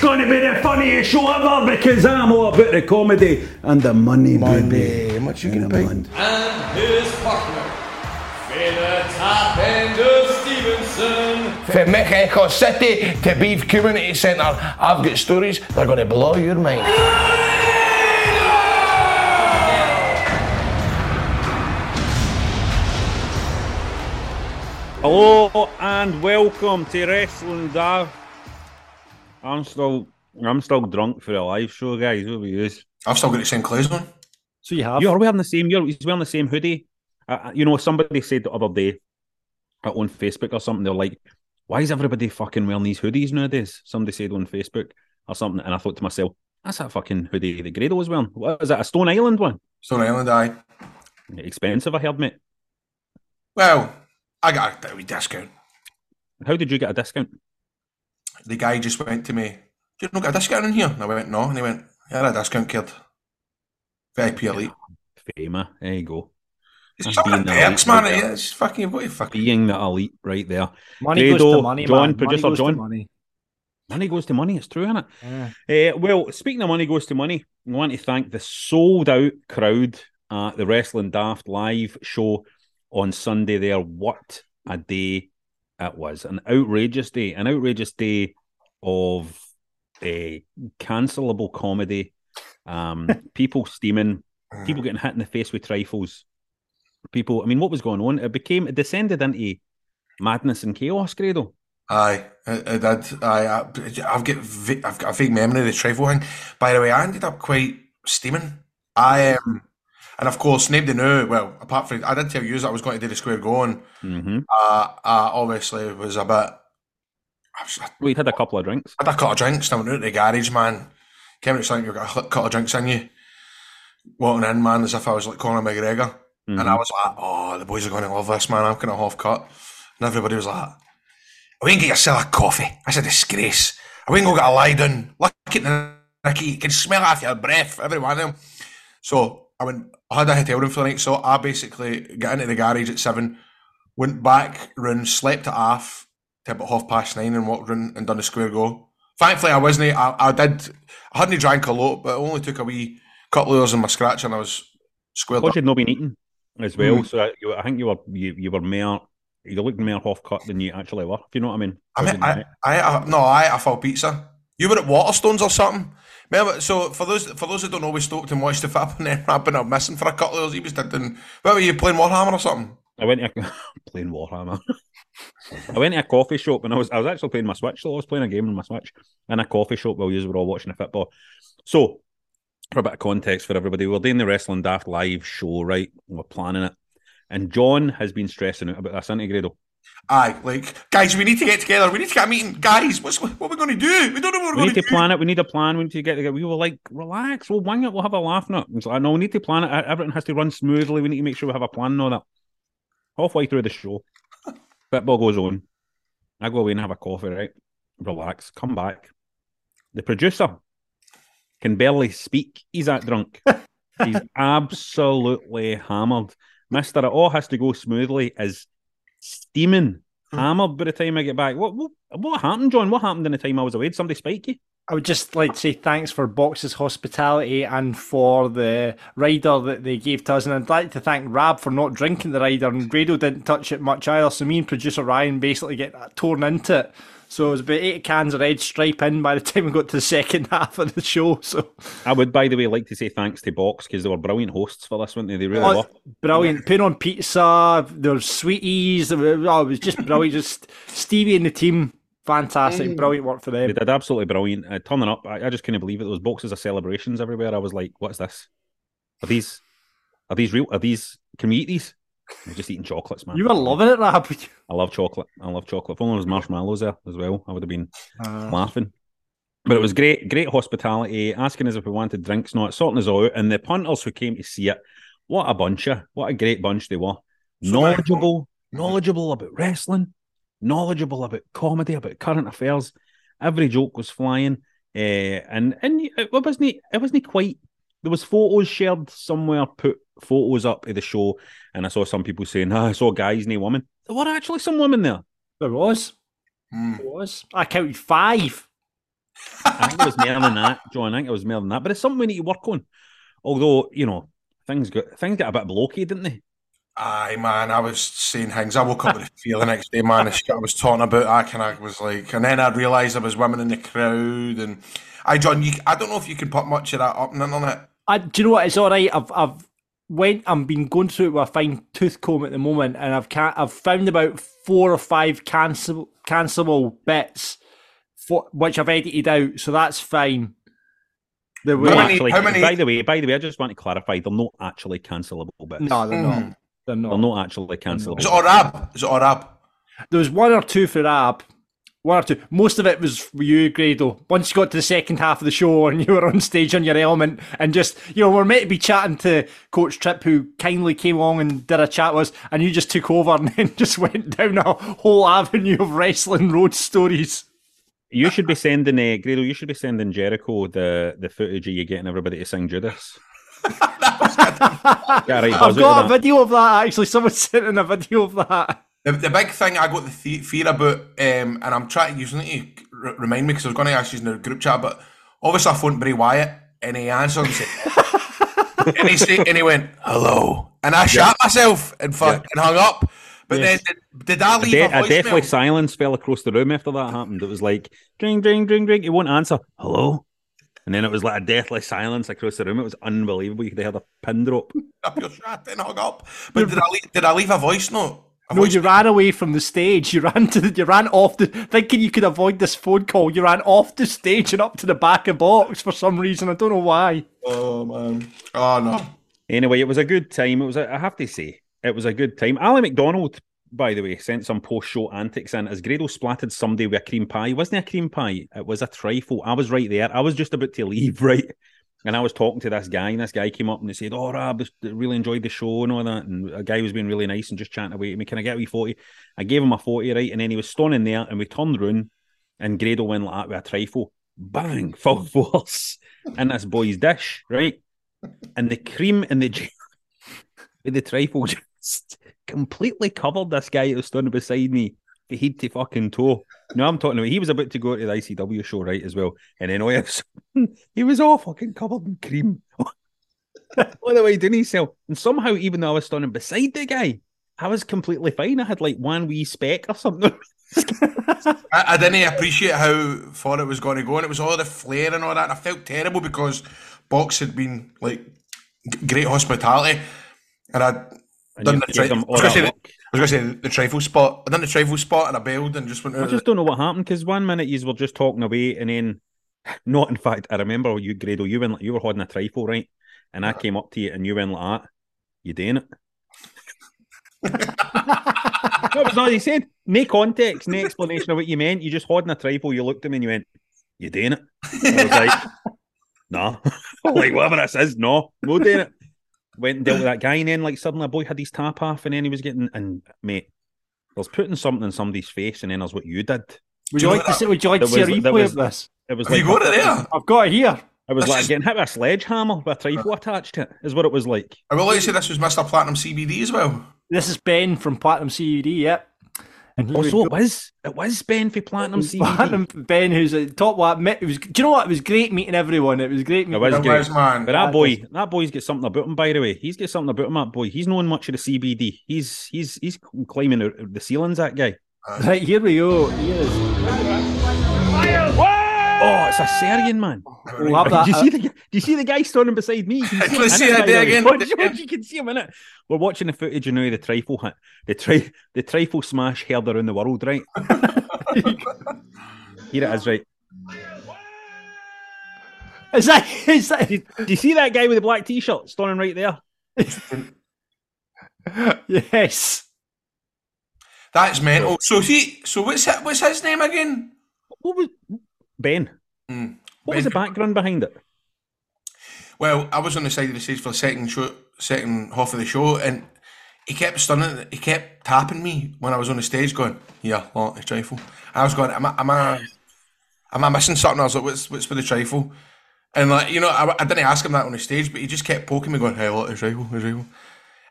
It's going to be the funniest show ever because I'm all about the comedy and the money, baby. How much you And gonna the pay? money. and his partner, Fela Top End of Stevenston. From Mexico City to Beef Community Centre, I've got stories that are going to blow your mind. Hello and welcome to Wrestling Daft. I'm still I'm still drunk for a live show, guys. What we use? I've still got the same clothes on. So you have. You're wearing the same. You're he's wearing the same hoodie. Uh, uh, you know, somebody said the other day uh, on Facebook or something. They're like, "Why is everybody fucking wearing these hoodies nowadays?" Somebody said on Facebook or something, and I thought to myself, "That's that fucking hoodie that Grado was wearing. What is that? A Stone Island one? Stone Island, aye. Expensive, I heard, mate. Well, I got a wee discount. How did you get a discount? The guy just went to me, Do you not get a discount in here? And I went, No. And he went, Yeah, a discount, kid. VIP elite. Fama. There you go. It's That's something being the perks, man. right It there. is fucking, what you fucking. Being the elite right there. Money goes to money, John, man. producer money goes John. To money. Money goes to money. It's true, isn't it? Yeah. Uh, well, speaking of money goes to money, I want to thank the sold out crowd at the Wrestling Daft live show on Sunday there. What a day it was. An outrageous day. An outrageous day of a cancelable comedy. Um, people steaming, people getting hit in the face with trifles. People, I mean, what was going on? It became, it descended into madness and chaos, Grado. Aye, I, I did. I, I've got I've got a vague memory of the trifle thing. By the way, I ended up quite steaming. I um, and of course, nobody knew. Well, apart from I did tell you that I was going to do the square going. Mm-hmm. Uh, obviously was a bit. We had a couple of drinks. I had a couple of drinks. And I went out to the garage, man. Came out something. You've got a couple of drinks in you. Walking in, man, as if I was like Conor McGregor. And I was like, oh, the boys are going to love this, man. I'm kind of half cut. And everybody was like, I went and get yourself a coffee. That's a disgrace. I went and go get a lie down. Look at the Ricky. You can smell it off your breath, every one of them. So I went, I had a hotel room for the night. So I basically got into the garage at seven, went back round, slept it off to about half past nine and walked round and done a square go. Thankfully, I wasn't. I, I did. I hadn't drank a lot, but it only took a wee couple of hours in my scratch and I was squared Because up. you'd not been eating as well, Mm. so I, you, I think you were you, you were more you looked more half cut than you actually were. If you know what I mean? I mean, I, I, I, no, I a full pizza. You were at Waterstones or something. So for those for those who don't know, we stopped and watched the flip, and then I've been up missing for a couple of hours. He was doing. What were you playing Warhammer or something? I went to a, playing Warhammer. I went to a coffee shop and I was I was actually playing my Switch. So I was playing a game on my Switch in a coffee shop while you were all watching the football. So, for a bit of context for everybody, we're doing the Wrestling Daft live show, right? We're planning it, and John has been stressing out about this, Grado? Aye, like guys, we need to get together. We need to get a meeting, guys. What's what are we going to do? We don't know what We we're need going to do. plan it. We need a plan. We need to get together. We were like, relax. We'll wing it. We'll have a laugh it. It's like, no, we need to plan it. Everything has to run smoothly. We need to make sure we have a plan and all that. Halfway through the show, football goes on. I go away and have a coffee, right? Relax. Come back. The producer can barely speak. He's that drunk. He's absolutely hammered. Mister, it all has to go smoothly. Is steaming, hammered by the time I get back. What, what what happened, John? What happened in the time I was away? Did somebody spike you? I would just like to say thanks for Box's hospitality and for the rider that they gave to us. And I'd like to thank Rab for not drinking the rider. And Grado didn't touch it much either. So me and producer Ryan basically get torn into it. So it was about eight cans of red stripe in by the time we got to the second half of the show. So I would, by the way, like to say thanks to Box because they were brilliant hosts for this, weren't they? They really Oh, were. brilliant. Putting on pizza, there's sweeties. there were- Oh, it was just brilliant. Just Stevie and the team, fantastic. Brilliant work for them. They did absolutely brilliant. Uh, turning up, I, I just couldn't believe it. There was boxes of celebrations everywhere. I was like, "What's this? Are these? Are these real? Are these? Can we eat these?" I was just eating chocolates, man. You were loving it, Rab. I love chocolate. I love chocolate. If only there was marshmallows there as well, I would have been laughing. But it was great, great hospitality, asking us if we wanted drinks, not sorting us out. And the punters who came to see it, what a bunch of, what a great bunch they were. knowledgeable, knowledgeable about wrestling, knowledgeable about comedy, about current affairs. Every joke was flying, uh, and and it wasn't it wasn't quite. There was photos shared somewhere, put photos up of the show, and I saw some people saying, ah, "I saw guys, no women." There were actually some women there. There was. Hmm. There was. I counted five. I think it was more than that, John. I think it was more than that. But it's something we need to work on. Although you know things got things got a bit blokey, didn't they? Aye, man, I was seeing things. I woke up with a fear the next day, man. The shit I was talking about, I kind of was like, and then I realised there was women in the crowd, and I, John, you, I don't know if you can put much of that up on the internet. I, do you know what? It's all right. I've I've went. I've been going through it with a fine tooth comb at the moment, and I've can I've found about four or five cancel cancelable bits, for, which I've edited out. So that's fine. There No, were How many- how many- by the way, by the way, I just want to clarify, they're not actually cancelable bits. no, they're Hmm. not. They're they're not. not actually cancelable. Is it Arab? Is it Arab? There was one or two for Ab. One or two. Most of it was for you, Grado. Once you got to the second half of the show and you were on stage on your element and just, you know, we're meant to be chatting to Coach Tripp, who kindly came along and did a chat with us, and you just took over and then just went down a whole avenue of wrestling road stories. You should be sending uh, Grado. You should be sending Jericho the the footage of you getting everybody to sing Judas. I've got a that. video of that, actually. Someone sent in a video of that. The, the big thing I got the, th- fear about, um, and I'm trying to use need to r- remind me because I was going to ask you in the group chat, but obviously I phoned Bray Wyatt and he answered and, said, and, he said, and he went, hello. And I shot myself and, fuck, and hung up. But Yes. then, did, did I A, leave de- a a deathly voicemail? silence fell across the room after that happened. It was like dring, dring, dring, dring. He won't answer. Hello. And then it was like a deathly silence across the room. It was unbelievable. You could have heard a pin drop. up your shot and hung up. But did I, leave, did I leave a voice note? A No, you ran away from the stage. You ran to the, you ran off the thinking you could avoid this phone call. You ran off the stage and up to the back of the box for some reason. I don't know why. Oh, man. Oh, no. Anyway, it was a good time. It was, a, I have to say, it was a good time. Ali McDonald, by the way, sent some post-show antics in as Grado splatted somebody with a cream pie. It wasn't it a cream pie. It was a trifle. I was right there. I was just about to leave, right? And I was talking to this guy, and this guy came up and he said, "Oh, Rab, really enjoyed the show and all that." And a guy was being really nice and just chatting away to me. Can I get a wee forty? I gave him a forty, right? And then he was standing there, and we turned round, and Grado went like that with a trifle, bang, full force in this boy's dish, right? And the cream and the j- with the trifle just completely covered this guy that was standing beside me, head to fucking toe. No, I'm talking about he was about to go to the ICW show, right, as well. And then all of sudden, he was all fucking covered in cream. all the way down himself. And somehow, even though I was standing beside the guy, I was completely fine. I had like one wee speck or something. I, I didn't appreciate how far it was going to go, and it was all the flair and all that. And I felt terrible because Box had been like g- great hospitality, and I And done the tri- I was going to say the, trifle spot. I done the trifle spot, and I bailed and just went. I just don't know what happened because one minute you were just talking away, and then not. In fact, I remember you, Grado. You went, you were holding a trifle, right? And I came up to you, and you went like that. You doing it? that was all you said. No context, no explanation of what you meant. You just holding a trifle. You looked at me and you went, "You doing it?" I was like, "Nah." like whatever that says, no, no doing it. Went and dealt with that guy, and then like suddenly a boy had his tap off, and then he was getting and mate. I was putting something in somebody's face, and then there's what you did. Would you you like to see? Would you like to see a was- there replay was- of this? It was Have like you got it there? I've got it here. It was This like is- getting hit with a sledgehammer with a trifle attached to it. Is what it was like. I will like to say this was Mr. Platinum CBD as well. This is Ben from Platinum CBD. Yep. And he go- it was. It was Ben for Platinum CBD. Platinum Ben, who's a top lap. It was. Do you know what? It was great meeting everyone. It was great It meeting. was It great. was, man. But that That boy, that boy's got something about him. By the way, he's got something about him. That boy, he's known much of the CBD. He's he's he's climbing out the ceilings. That guy. Right here we go. Here is. Oh, it's a Syrian man. We'll have that. Do you see the do you see the guy standing beside me? You can see, Let's see that again. Watch, you can see him in it. We're watching the footage you know the trifle hit. The tri- the trifle smash heard around the world, right? Here it is, right. Is that is that Do, do you see that guy with the black t-shirt standing right there? yes? That's mental. So he, so what's his, what's his name again? What was Ben? Mm. What was the background behind it? Well, I was on the side of the stage for the second show, second half of the show, and he kept stunning. He kept tapping me when I was on the stage, going, "Yeah, oh, lot of trifle." I was going, "Am I, am I, am I missing something?" I was like, "What's, what's with the trifle?" And like, you know, I, I didn't ask him that on the stage, but he just kept poking me, going, "Hey, lot of trifle, a trifle."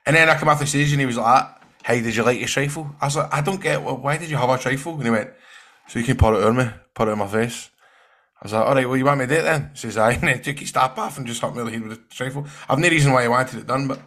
And then I come off the stage, and he was like, ah, "Hey, did you like your trifle?" I was like, "I don't get. Well, why did you have a trifle?" And he went, "So you can put it on me, put it on my face." I was like, all right, well, you want me to do it then? He says, aye. And then took his stop off and just hit me on the head with a trifle. I've no reason why he wanted it done, but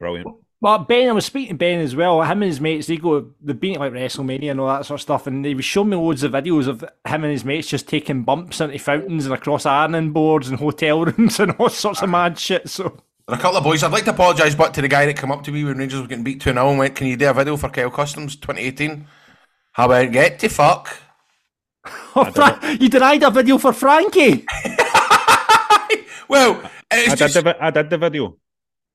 Brilliant. Well, Ben, I was speaking to Ben as well. Him and his mates, they go, they've been to like WrestleMania and all that sort of stuff, and they was showing me loads of videos of him and his mates just taking bumps into fountains and across ironing boards and hotel rooms and all sorts of mad shit. So a couple of boys. I'd like to apologise, but to the guy that came up to me when Rangers were getting beat 2 0 and went, Can you do a video for Kyle Customs 2018? How about get to fuck? Oh, Fra- you denied a video for Frankie. Well, it's I did, the, I did the video,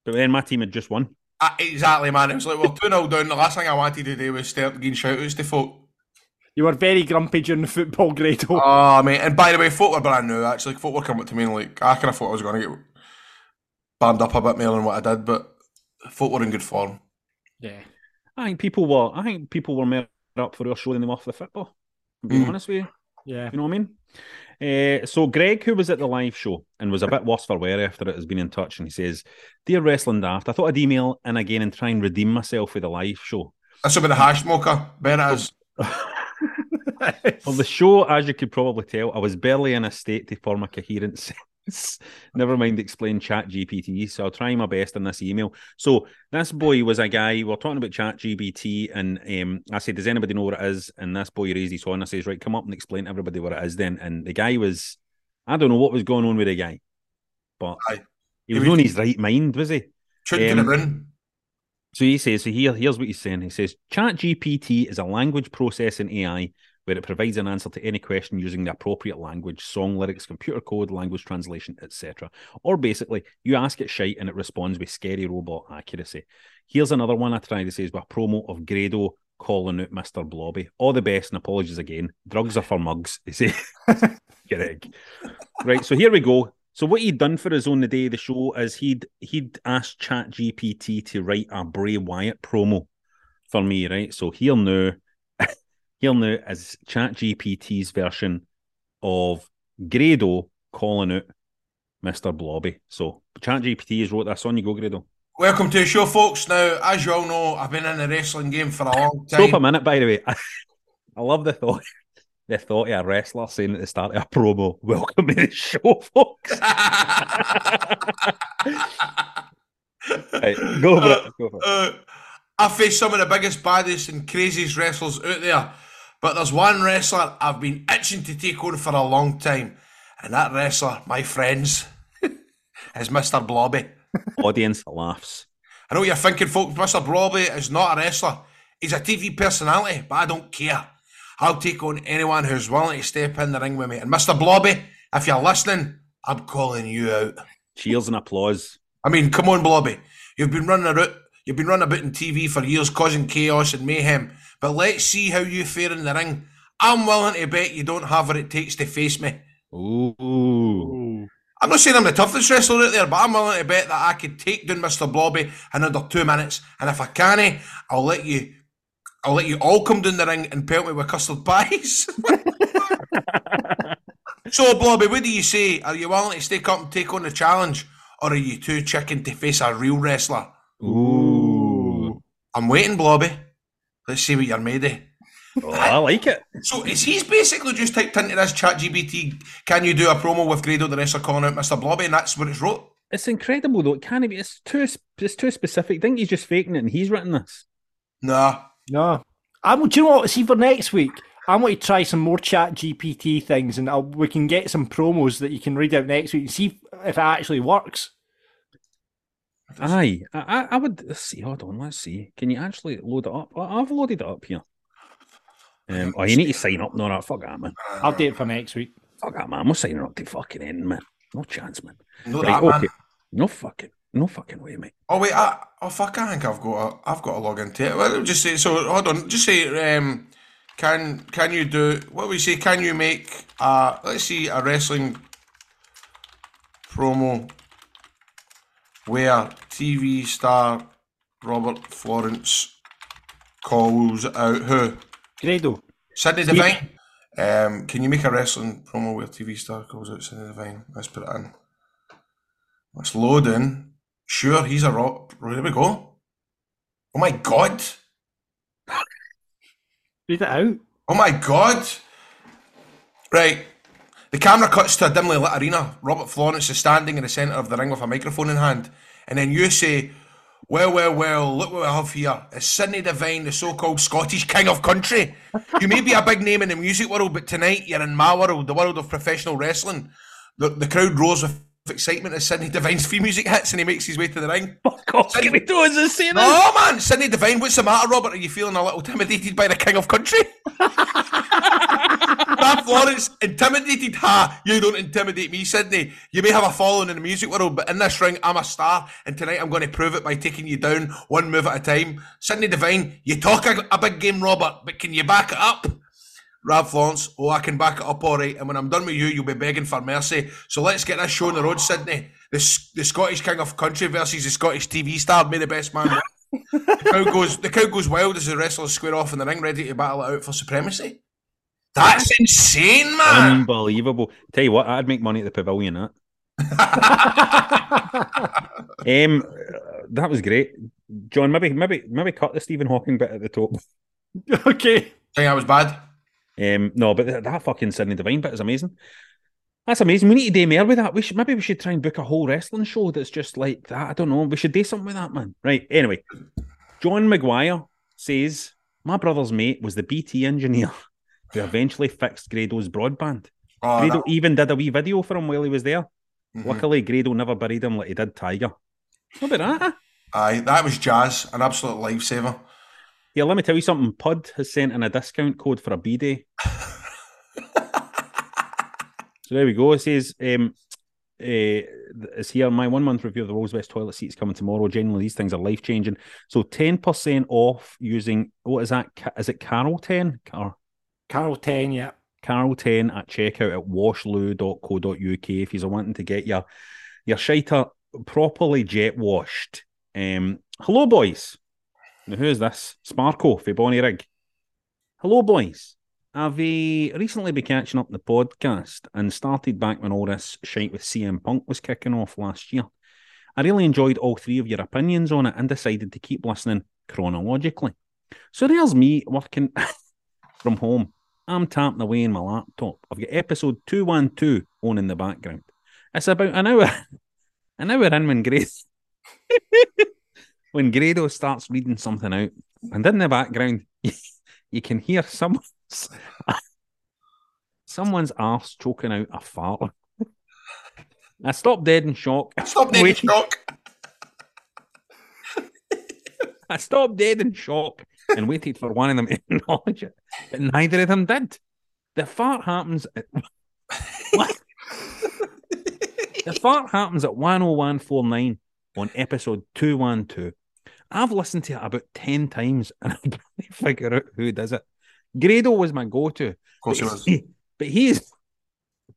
but then my team had just won. uh, exactly, man. It was like, well, 2 0 down. The last thing I wanted to do was start giving shout outs to folk. You were very grumpy during the football Grado. Oh, Oh, mate. And by the way, folk were brand new, actually. Folk were coming up to me and, like, I kind of thought I was going to get banned up a bit more than what I did, but folk were in good form. yeah. I think people were. I think people were more up for our show than they were for the football. To be Mm. honest with you, Yeah. you know what I mean. Uh, so Greg, who was at the live show and was a bit worse for wear after it, has been in touch, and he says, "Dear Wrestling Daft, I thought I'd email in again and try and redeem myself with the live show. That's about the hash smoker. Ben it is. Well, the show, as you could probably tell, I was barely in a state to form a coherent sentence. Never mind explain Chat GPT. So I'll try my best in this email. So this boy was a guy. We're talking about Chat GPT, and um, I said, "Does anybody know what it is?" And this boy raised his hand. I says, "Right, come up and explain to everybody what it is." Then, and the guy was, I don't know what was going on with the guy, but Aye. he was He was- on his right mind, was he? Um. So he says, so here, here's what he's saying. He says, ChatGPT is a language processing AI where it provides an answer to any question using the appropriate language, song lyrics, computer code, language translation, etc. Or basically, you ask it shite and it responds with scary robot accuracy. Here's another one I tried. He says, with a promo of Grado calling out Mr. Blobby. All the best and apologies again. Drugs are for mugs. They say, Greg. Right, so here we go. So what he'd done for us on the day of the show is he'd he'd asked ChatGPT to write a Bray Wyatt promo for me, right? So here now, here now is ChatGPT's version of Grado calling out Mr. Blobby. So ChatGPT has wrote this on. You go, Grado. Welcome to the show, folks. Now, as you all know, I've been in the wrestling game for a long time. Stop a minute, by the way. I love the thought. The thought of a wrestler saying at the start of a promo, "Welcome to the show, folks." right, go for it. Go for it. Uh, I face some of the biggest, baddest, and craziest wrestlers out there, but there's one wrestler I've been itching to take on for a long time, and that wrestler, my friends, is Mr. Blobby. Audience laughs. I know what you're thinking, folks. Mr. Blobby is not a wrestler. He's a TV personality, but I don't care. I'll take on anyone who's willing to step in the ring with me. And Mr. Blobby, if you're listening, I'm calling you out. Cheers and applause. I mean, come on, Blobby. You've been running about, you've been running about in TV for years, causing chaos and mayhem. But let's see how you fare in the ring. I'm willing to bet you don't have what it takes to face me. Ooh. I'm not saying I'm the toughest wrestler out there, but I'm willing to bet that I could take down Mr. Blobby in under two minutes. And if I can't, I'll let you, I'll let you all come down the ring and pelt me with custard pies. so, Blobby, what do you say? Are you willing to stick up and take on the challenge, or are you too chicken to face a real wrestler? Ooh. I'm waiting, Blobby. Let's see what you're made of. Oh, I like it. So is he's basically just typed into this chat GPT, can you do a promo with Grado the wrestler calling out Mr. Blobby? And that's what it's wrote. It's incredible though. It can't be. It's too. It's too specific. I think he's just faking it, and he's written this. Nah. No. I'm, do you know what? See, for next week, I want to try some more Chat GPT things, and I'll, we can get some promos that you can read out next week and see if it actually works. Aye, I, I- I would let's see. Hold on, let's see. Can you actually load it up? I- I've loaded it up here. Um, oh, you need to sign up. No, no, fuck that, man. I'll do it for next week. Fuck that, man. I'm not signing up to fucking end, man. No chance, man. No, Right, that, man. No fucking, no fucking way, mate. Oh wait, I, oh fuck! I think I've got a, I've got to log into it. Well, just say so. Hold on, just say um, can can you do what we say? Can you make uh let's see a wrestling promo where TV star Robert Florence calls out who Grado. Sydney Devine. Um, can you make a wrestling promo where TV star calls out Sydney Devine? Let's put it in. Let's load in. Sure, he's a rock. Here we go. Oh my god. Read it out. Oh my god. Right. The camera cuts to a dimly lit arena. Robert Florence is standing in the centre of the ring with a microphone in hand. And then you say, Well, well, well, look what we have here. It's Sydney Devine, the so called Scottish King of Country. You may be a big name in the music world, but tonight you're in my world, the world of professional wrestling. The, the crowd roars with excitement as Sydney Devine's free music hits and he makes his way to the ring. Fuck off, Grado is the same. Oh man, Sydney Devine, what's the matter, Robert? Are you feeling a little intimidated by the King of Country? Matt Florence, intimidated? Ha! You don't intimidate me, Sydney. You may have a following in the music world, but in this ring, I'm a star, and tonight I'm going to prove it by taking you down one move at a time. Sydney Devine, you talk a, a big game, Robert, but can you back it up? Rab Florence, oh, I can back it up all right. And when I'm done with you, you'll be begging for mercy. So let's get this show on the road, Sydney. The, the Scottish King of Country versus the Scottish TV star. May the best man the, crowd goes, the crowd goes wild as the wrestlers square off in the ring, ready to battle it out for supremacy. That's insane, man. Unbelievable. Tell you what, I'd make money at the pavilion. That. um, that was great, John. Maybe, maybe, maybe cut the Stephen Hawking bit at the top. okay. Think that was bad. Um, no, but that, that fucking Sydney Devine bit is amazing. That's amazing. We need to do more with that. We should maybe we should try and book a whole wrestling show that's just like that. I don't know. We should do something with that, man. Right. Anyway, John McGuire says my brother's mate was the BT engineer who eventually fixed Grado's broadband. Oh, Grado that- even did a wee video for him while he was there. Mhm. Luckily, Grado never buried him like he did Tiger. What about that? Aye, that was jazz, an absolute lifesaver. Yeah, let me tell you something. Pud has sent in a discount code for a bidet. so there we go. It says, um, uh, it's here. My one month review of the Rolls West toilet seats coming tomorrow. Generally, these things are life changing. So 10% off using, what is that? Is it Carol 10? Or Carol 10, yeah. Carol 10 at checkout at washloo.co.uk if you're wanting to get your, your shiter properly jet washed. Um, hello, boys. Now, who is this? Sparko for Bonnyrigg. Hello, boys. I've recently been catching up the podcast and started back when all this shite with CM Punk was kicking off last year. I really enjoyed all three of your opinions on it and decided to keep listening chronologically. So there's me working from home. I'm tapping away in my laptop. I've got episode 212 on in the background. It's about an hour, an hour in when Grace, when Grado starts reading something out, and in the background, you can hear someone's someone's arse choking out a fart. I stopped dead in shock. Stop dead in shock. I stopped dead in shock and waited for one of them to acknowledge it, but neither of them did. The fart happens at what? the fart happens at 10149 on episode 212. I've listened to it about 10 times and I can't figure out who does it. Grado was my go-to. Of course he but was. he- but he's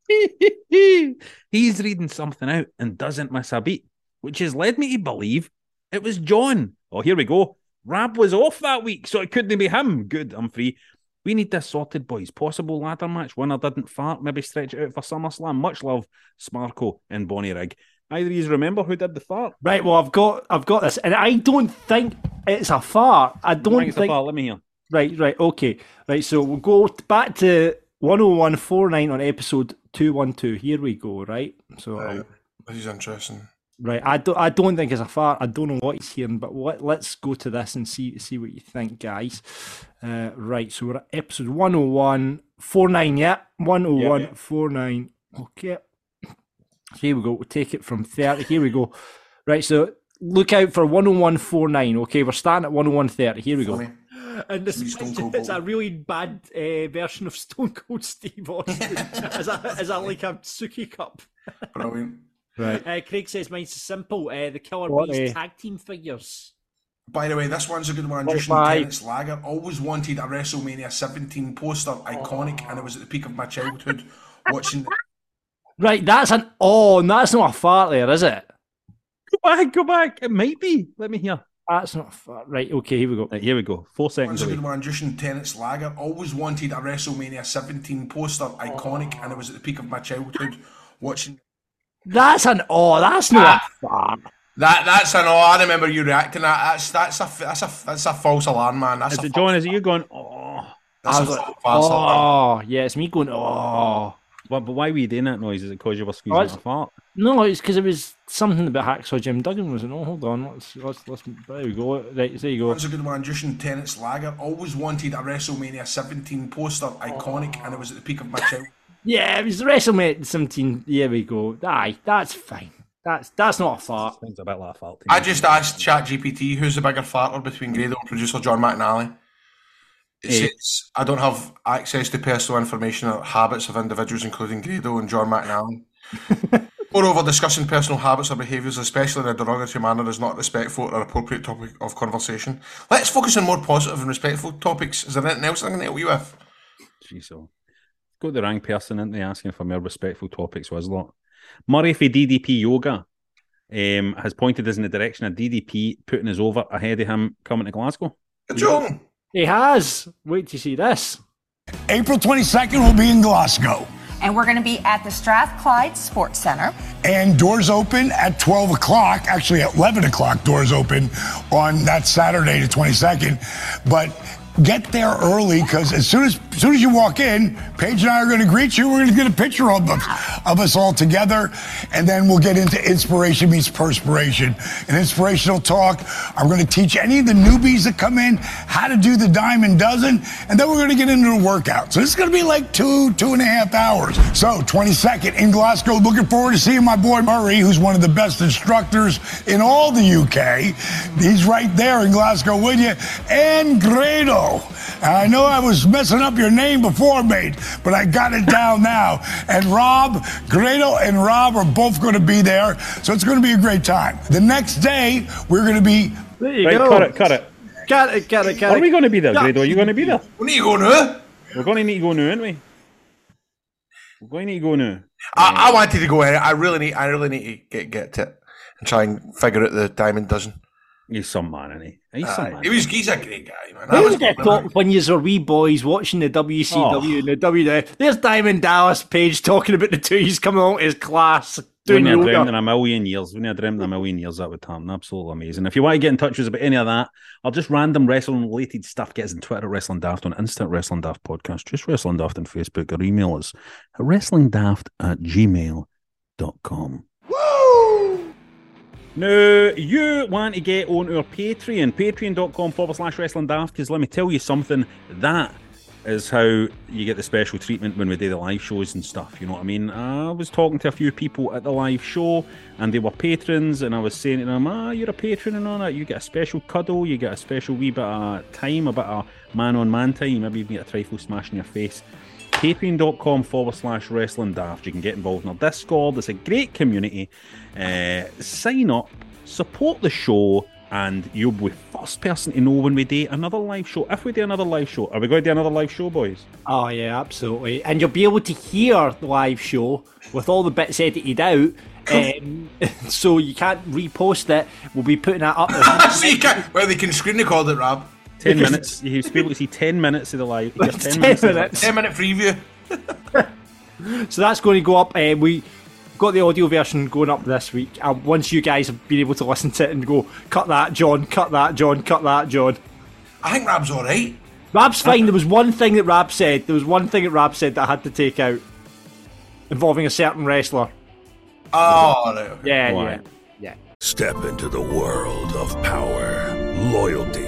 he's reading something out and doesn't miss a beat, which has led me to believe it was John. Oh, here we go. Rab was off that week, so it couldn't be him. Good, I'm free. We need this sorted, boys. Possible ladder match. Winner didn't fart. Maybe stretch it out for SummerSlam. Much love, Sparko and Bonnyrigg. Either of you remember who did the fart? Right, well, I've got I've got this, and I don't think it's a fart. I don't Think it's a think. fart. Let me hear. Right, right, okay. Right, so we'll go back to 10149 on episode 212. Here we go, right? So, I'll- Right. This is interesting. Right, I don't. I don't think it's a fart. I don't know what he's hearing, but let, let's go to this and see see what you think, guys. Uh, right, so we're at episode 101, 49, yeah, 101, Yeah, yeah. 49. Okay, so here we go. We'll take it from 30. Here we go. Right, so look out for 101.49. Okay, we're starting at 101.30. Here we go. Funny. And this is it's a really bad uh, version of Stone Cold Steve Austin. is, that, is that like a Suki cup? Brilliant. Right. Uh, Craig says mine's simple. Uh, the Killer What, Bees tag team figures. By the way, this one's a good one. What Justin five? Tennent's Lager always wanted a WrestleMania 17 poster, iconic, and it was at the peak of my childhood watching. The- Right, that's an oh, and that's not a fart there, is it? Go back, go back. It might be. Let me hear. That's not a fart. Right, okay, here we go. Right, here we go. Four seconds One's a good one. Justin Tennent's Lager always wanted a WrestleMania 17 poster, iconic, and it was at the peak of my childhood watching. That's an oh, that's not a fart. That that's an oh, I remember you reacting. That that's that's a that's a that's a false alarm, man. That's Is a it false, John? Is it you going? Oh, that's I a was false like, alarm. oh, yeah, it's me going oh. but, but why were you doing that noise? Is it because you were squeezing Oh, out it's- a fart? No, it's because it was something about Hacksaw Jim Duggan, was it? No, hold on. Let's let's let's there we go. Right, there you go. One's a good one. Justin Tennent's Lager always wanted a WrestleMania 17 poster, iconic, and it was at the peak of my childhood. Yeah, it was WrestleMania 17. Here we go. Aye, that's fine. That's that's not a fart. Things a bit like fart. I just asked ChatGPT who's the bigger farter between Grado and producer John McNally. It Eh. says I don't have access to personal information or habits of individuals, including Grado and John McNally. Moreover, discussing personal habits or behaviours, especially in a derogatory manner, is not respectful or appropriate topic of conversation. Let's focus on more positive and respectful topics. Is there anything else I can help you with? Jeez, so got the wrong person into asking for more respectful topics, was a lot. Murray for DDP Yoga um, has pointed us in the direction of DDP putting us over ahead of him coming to Glasgow. John, He has. Wait to see this. April 22nd, we'll be in Glasgow. And we're going to be at the Strathclyde Sports Center. And doors open at 12 o'clock, actually at 11 o'clock, doors open on that Saturday, the 22nd. But get there early because as soon as, as soon as you walk in, Paige and I are going to greet you. We're going to get a picture of, of, of us all together. And then we'll get into inspiration meets perspiration. An inspirational talk. I'm going to teach any of the newbies that come in how to do the diamond dozen. And then we're going to get into the workout. So this is going to be like two, two and a half hours. So 22nd in Glasgow. Looking forward to seeing my boy Murray, who's one of the best instructors in all the UK. He's right there in Glasgow with you. And Grado. I know I was messing up your name before, mate, but I got it down now. And Rob, Grado, and Rob are both going to be there. So it's going to be a great time. The next day, we're going to be There you Right, go. cut it, cut it. Cut it, cut it, cut it. Are we going to be there, Yeah. Grado? Are you going to be there? when are you going to? We're going to need to go now, aren't we? We're going to need to go now. I, I wanted to go in. I really need. I really need to get get to it and try and figure out the diamond dozen. He's some man, isn't he? He's some man. he was. He's a great guy, man. I Who was would have thought when you were wee boys watching the WCW and the WWF? There's Diamond Dallas Page talking about the two he's coming along to his class doing Wouldn't have dreamed in a million years. Wouldn't have dreamed in a million years that would happen. Absolutely amazing. If you want to get in touch with us about any of that, or just random wrestling related stuff, get us on Twitter, Wrestling Daft, on Instagram Wrestling Daft Podcast, just Wrestling Daft on Facebook, or email us at wrestlingdaft at gmail.com. Now, you want to get on our Patreon, patreon.com forward slash wrestling daft, because let me tell you something, that is how you get the special treatment when we do the live shows and stuff. You know what I mean? I was talking to a few people at the live show, and they were patrons, and I was saying to them, "Ah, you're a patron and all that. You get a special cuddle, you get a special wee bit of time, a bit of man-on-man time. Maybe even get a trifle smash in your face." Patreon.com forward slash wrestling daft. You can get involved in our Discord. It's a great community. Uh, sign up, support the show, and you'll be first person to know when we do another live show. If we do another live show, are we going to do another live show, boys? Oh yeah, absolutely. And you'll be able to hear the live show with all the bits edited out. Um, so you can't repost it. We'll be putting that up. so you can, well, they can screen record it, Rob. Ten minutes. You'll be able to see ten minutes of the live. you get 10 minutes. Ten minute preview. So that's going to go up. Uh, we got the audio version going up this week. And once you guys have been able to listen to it and go, cut that, John, cut that, John, cut that, John. I think Rob's all right. Rab's fine. There was one thing that Rab said. There was one thing that Rab said that I had to take out involving a certain wrestler. Oh, right, okay. Yeah, yeah. Yeah. Step into the world of power, loyalty,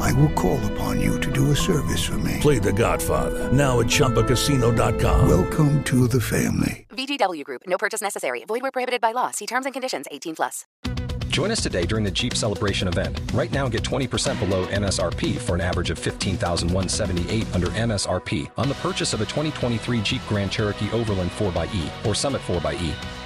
I will call upon you to do a service for me. Play The Godfather now at ChumbaCasino.com. Welcome to the family. VGW Group. No purchase necessary. Void where prohibited by law. See terms and conditions. 18 plus. Join us today during the Jeep Celebration event. Right now, get 20% below MSRP for an average of 15178 under MSRP on the purchase of a 2023 Jeep Grand Cherokee Overland 4xE or Summit 4xE.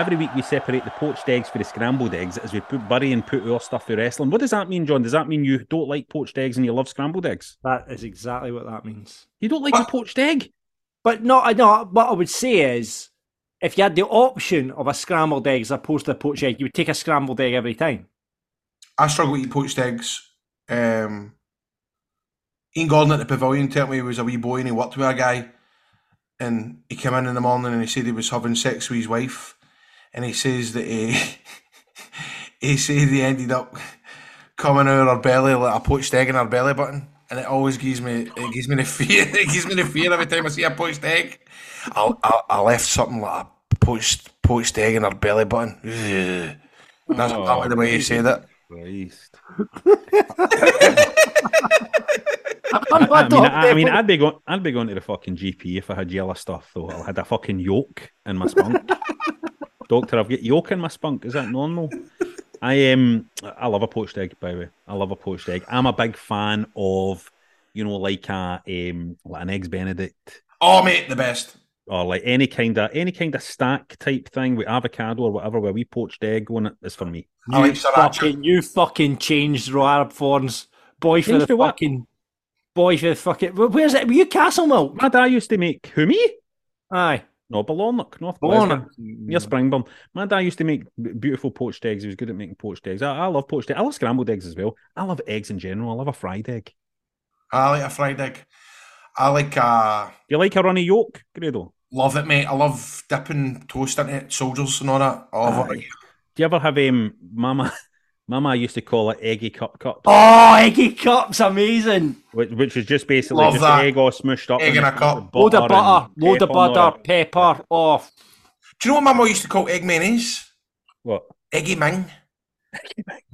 Every week we separate the poached eggs for the scrambled eggs as we put bury and put our stuff for wrestling. What does that mean, John? Does that mean you don't like poached eggs and you love scrambled eggs? That is exactly what that means. You don't like a poached egg? But no, I know. What I would say is, if you had the option of a scrambled egg as opposed to a poached egg, you would take a scrambled egg every time. I struggle to eat poached eggs. Um, Ian Gordon at the pavilion told me he was a wee boy and he worked with a guy, and he came in in the morning and he said he was having sex with his wife, and he says that he he said he ended up coming out of her belly like a poached egg in her belly button, and it always gives me it gives me the fear it gives me the fear every time I see a poached egg. I I, I left something like a poached poached egg in her belly button. Ugh. That's Oh, not the way you say that. Christ. I'm I, I mean, I, I, mean, I'd be going, I'd be going to the fucking GP if I had yellow stuff. Though I had a fucking yolk in my spunk. Doctor, I've got yolk in my spunk. Is that normal? I um, I love a poached egg. By the way, I love a poached egg. I'm a big fan of, you know, like a um, like an eggs Benedict Oh mate, the best. or like any kind of any kind of stack type thing with avocado or whatever, where we poached egg on it is for me. I like You fucking, you fucking changed Roarab Thorns. Boy for Changed the to what? fucking. Boy for the fucking. Where's it? Were you Castlemilk? My dad used to make who me? Aye. No, Balornock, North Balornock. Near Springburn. My dad used to make beautiful poached eggs. He was good at making poached eggs. I, I love poached eggs. I love scrambled eggs as well. I love eggs in general. I love a fried egg. I like a fried egg. I like Do you like a runny yolk, Grado? love it, mate. I love dipping toast into it, soldiers and all that. I love it. Do you ever have um, Mama? Mama used to call it eggy cup cups, Oh, eggy cups, amazing. which, which was just basically Love just that. egg all smushed up. Egg in and a cup. Load of butter, and load of pepper and all butter, that. pepper. Oh, Do you know what my mum used to call egg mayonnaise? What? Eggy Ming.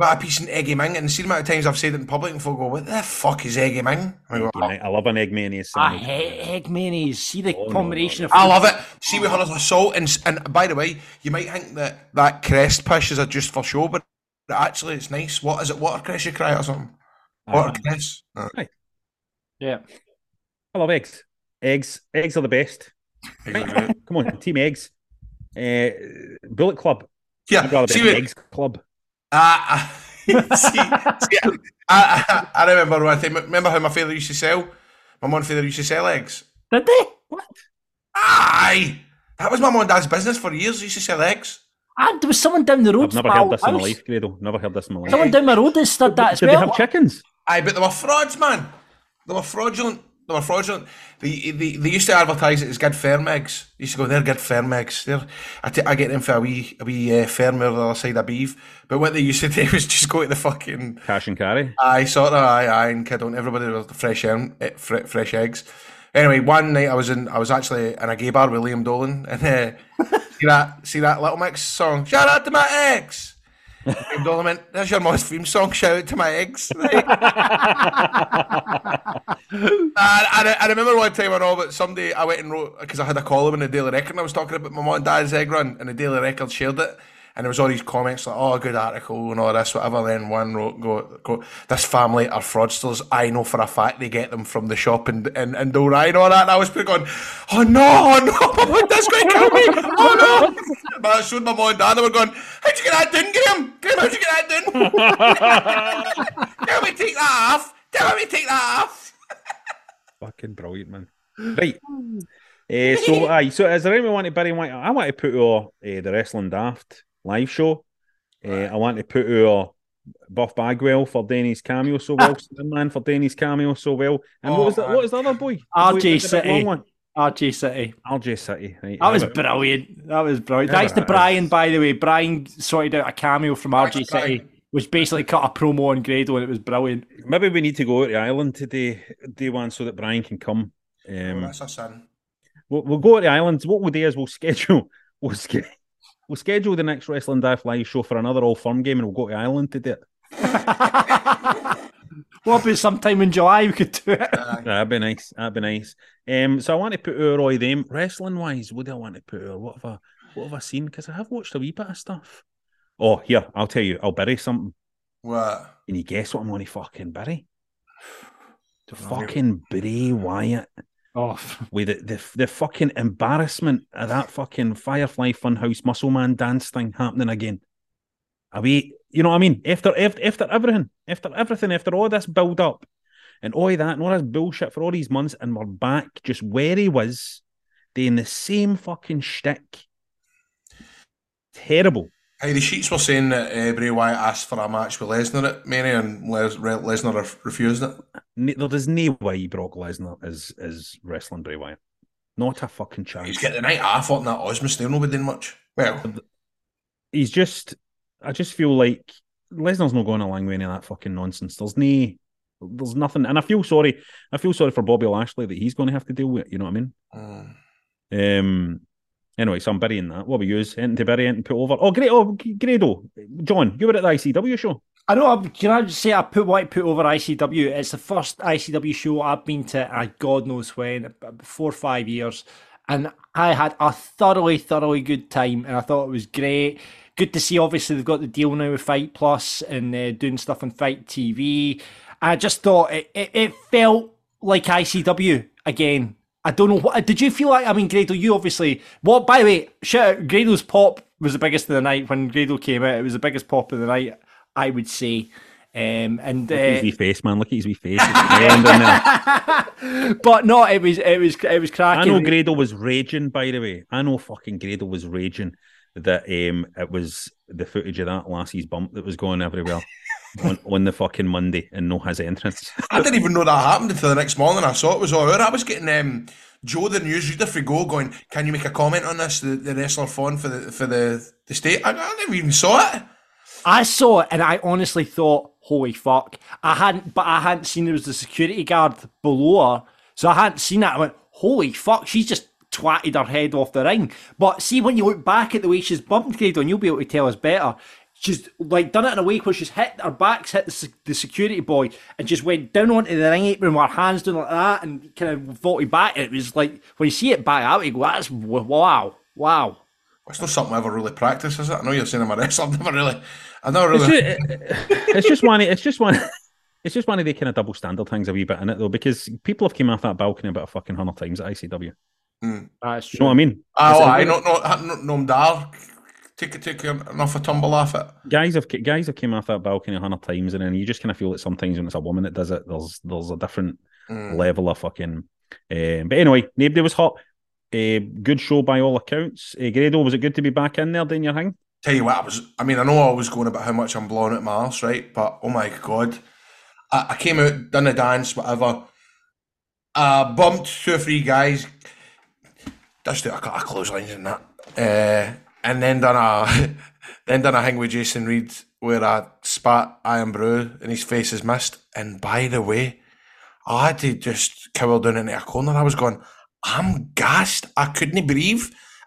Got a piece of eggy Ming, and see the amount of times I've said it in public and folk go, "What the fuck is eggy Ming?" I go, Eggy Ming. I love an egg mayonnaise I sandwich. hate egg mayonnaise. See the Oh, no, combination of. I love it. See, we had a salt, and and by the way, you might think that that crest pish is a just for show, but actually it's nice. What is it? Watercress you cry or something? Watercress. Uh, Yeah. I love eggs. Eggs. Eggs are the best. Right, Come on, team eggs. Uh, Bullet Club. Yeah, I'd rather see be eggs club. Ah, ah, see, see, I, I, I remember one thing. Remember how my father used to sell? My mum and father used to sell eggs. Did they? What? Aye, that was my mum and dad's business for years. They used to sell eggs. And there was someone down the road. I've never from heard our this in my life, Grado. Never heard this in my life. Someone down my road has did that as Did well. they have chickens? Aye, but they were frauds, man. They were fraudulent. They were fraudulent. They, they, they used to advertise it as good firm eggs. They used to go, they're good firm eggs. They're, I, t- I get them for a wee, a wee uh, firmer the other side of beef. But what they used to do was just go to the fucking Cash and carry. Aye, sort of. Aye, aye, and kid on everybody with fresh em, eh, fresh eggs. Anyway, one night I was in, I was actually in a gay bar with Liam Dolan, and uh, see that, see that Little Mix song. Shout out to my ex. Liam Dolan went, "There's your most theme song. Shout out to my ex. I, I remember one time I know, but someday I went and wrote because I had a column in the Daily Record, and I was talking about my mum and dad's egg run, and the Daily Record shared it. And there was all these comments like, "Oh, good article and all this, whatever." Then one wrote, "Go, go, this family are fraudsters. I know for a fact they get them from the shop and in, in Dora and all that." And I was pretty going, "Oh no, oh no, my mum, that's going to kill me! Oh no!" But I showed my mum and dad. They were going, "How'd you get that done, Graham? Graham, how'd you get that done? Tell me take that off. You want me to take that off? Fucking brilliant, man. Right. Uh, so, aye, so is there anyone want to bury White? I want to put our uh, the Wrestling Daft live show. Uh, I want to put our Buff Bagwell for Denny's cameo so well, man for Denny's cameo so well. And what was the, what was the other boy? That RJ City. RJ City. RJ City. Right. That was brilliant. That was brilliant. Thanks to Brian, by the way. Brian sorted out a cameo from RJ City, which basically cut a promo on Grado, and it was brilliant. Maybe we need to go out to Ireland today, day one, so that Brian can come. Um, That's a sin. We'll, we'll go to the islands. What we'll do is we'll schedule we'll, sch- we'll schedule the next Wrestling Daft live show for another Old Firm game, and we'll go to Ireland to do it. What about sometime in July we could do it? That'd be nice. That'd be nice. Um, so I want to put our Roy them wrestling wise. What do I want to put our? What have I? What have I seen? Because I have watched a wee bit of stuff. Oh, here I'll tell you. I'll bury something. What? Can you guess what I'm going to fucking bury? The fucking Bray Wyatt. Oh, with the, the the fucking embarrassment of that fucking Firefly Funhouse Muscle Man dance thing happening again. Are we, you know what I mean? After after, after everything, after everything, after all this build up and all that and all this bullshit for all these months, and we're back just where he was, doing the same fucking shtick. Terrible. Hey, the sheets were saying that uh, Bray Wyatt asked for a match with Lesnar at Mania and Les- Re- Lesnar ref- refused it. N- There's no way Brock Lesnar is is wrestling Bray Wyatt. Not a fucking chance. He's getting the night off on that Omos. They're not doing much. Well, he's just I just feel like Lesnar's not going along with any of that fucking nonsense. There's no there's nothing and I feel sorry I feel sorry for Bobby Lashley that he's going to have to deal with it, you know what I mean? mm, Um anyway, so I'm burying that. What about you? Anything to bury, anything to put over? Oh great oh Grado. John, you were at the ICW show. I know. I'm- Can I just say I put what I put over ICW? It's the first ICW show I've been to. uh, God knows when, four or five years, and I had a thoroughly, thoroughly good time, and I thought it was great. Good to see. Obviously, they've got the deal now with FITE Plus and uh, doing stuff on FITE TV. I just thought it, it, it felt like ICW again. I don't know what did you feel like? I mean, Grado, you obviously. What? By the way, shit. Grado's pop was the biggest of the night when Grado came out. It was the biggest pop of the night, I would say. Um, and Look at his uh, wee face, man. Look at his wee face. The end in there. but no, it was it was it was cracking. I know Grado was raging, by the way. I know fucking Grado was raging that um it was the footage of that lassie's bump that was going everywhere on, on the fucking Monday and no his entrance. I didn't even know that happened until the next morning. I saw it was all out. I was getting um, Joe, the newsreader, for go going. Can you make a comment on this? The, the wrestler phone for the for the the state. I, I never even saw it. I saw it and I honestly thought, holy fuck. I hadn't, but I hadn't seen there was the security guard below her. So I hadn't seen that. I went, holy fuck, she's just twatted her head off the ring. But see, when you look back at the way she's bumped Grado, and you'll be able to tell us better, she's like done it in a way where she's hit, her back's hit the, the security boy and just went down onto the ring apron with her hands doing like that and kind of vaulted back. And it was like, when you see it back out, you go, that's wow, wow. It's not something I ever really practice, is it? I know you're saying I'm a wrestler. I've never really. I've never It's really. just, it's just one. It's just one. It's just one of the kind of double standard things a wee bit in it though, because people have come off that balcony about a fucking hundred times at ICW. Mm. That's You know what I mean? Oh, It's- I no no no no dar. Take take enough a tumble off it. guys have guys have came off that balcony a hundred times, and then you just kind of feel that sometimes when it's a woman that does it, there's there's a different Mm. level of fucking. Um, but anyway, nobody was hot. Uh, good show by all accounts. Uh, Grado, was it good to be back in there doing your thing? Tell you what, I was. I mean, I know I was going about how much I'm blowing at my arse, right? But oh my god, I, I came out, done a dance, whatever. I bumped two or three guys, just do a of clotheslines and that, uh, and then done a then done a thing with Jason Reed where I spat Irn-Bru and his face is missed. And by the way, I had to just cower down into a corner. I was going, I'm gassed. I couldn't breathe.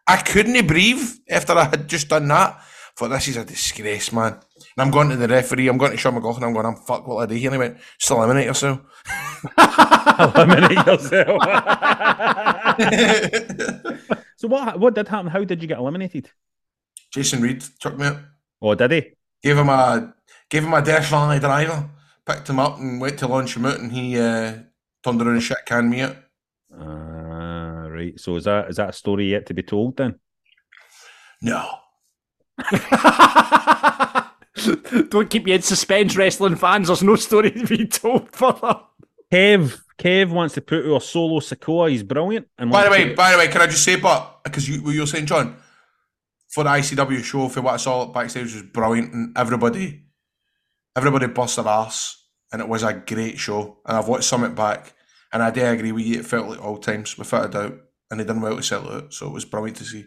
I couldn't breathe after I had just done that. Thought this is a disgrace, man. And I'm going to the referee. I'm going to Sean McLaughlin. I'm going. I'm fuck what I do here. And he went, just eliminate yourself. Eliminate yourself. so what what did happen? How did you get eliminated? Jason Reed took me out. Oh, did he? Gave him a gave him a Death Valley driver. Picked him up and went to launch him out, and he uh, turned around and shit canned me out. Ah, right. So is that is that a story yet to be told then? No. Don't keep you in suspense, wrestling fans. There's no story to be told for that. Kev, Kev wants to put our Solo Sikoa. He's brilliant. And By the way, to- by the way, can I just say, but because you what you saying, John, for the ICW show, for what I saw backstage was brilliant, and everybody, everybody bust their ass, and it was a great show. And I've watched Summit back, and I do agree with you. It felt like all times, without a doubt, and they done well to sell it. So it was brilliant to see.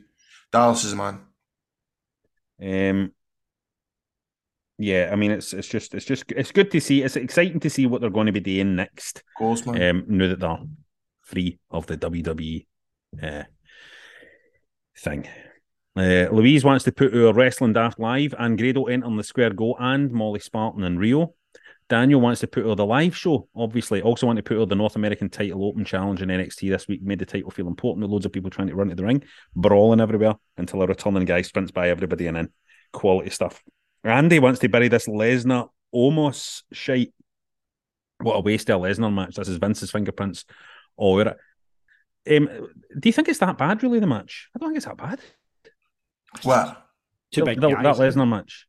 Dallas is a man. Um, yeah, I mean it's it's just it's just it's good to see. It's exciting to see what they're going to be doing next. Of course, man. Um, now that they're free of the WWE uh, thing. Uh, Louise wants to put our Wrestling Daft Live and Grado entering the Square Go and Molly Spartan and Rio. Daniel wants to put her the live show, obviously. Also want to put her the North American title open challenge in NXT this week. Made the title feel important with loads of people trying to run to the ring, brawling everywhere until a returning guy sprints by everybody and then quality stuff. Andy wants to bury this Lesnar Omos shite. What a waste of a Lesnar match. This is Vince's fingerprints all over it. Um, do you think it's that bad, really, the match? I don't think it's that bad. What? Too The- big the- guys. that Lesnar match.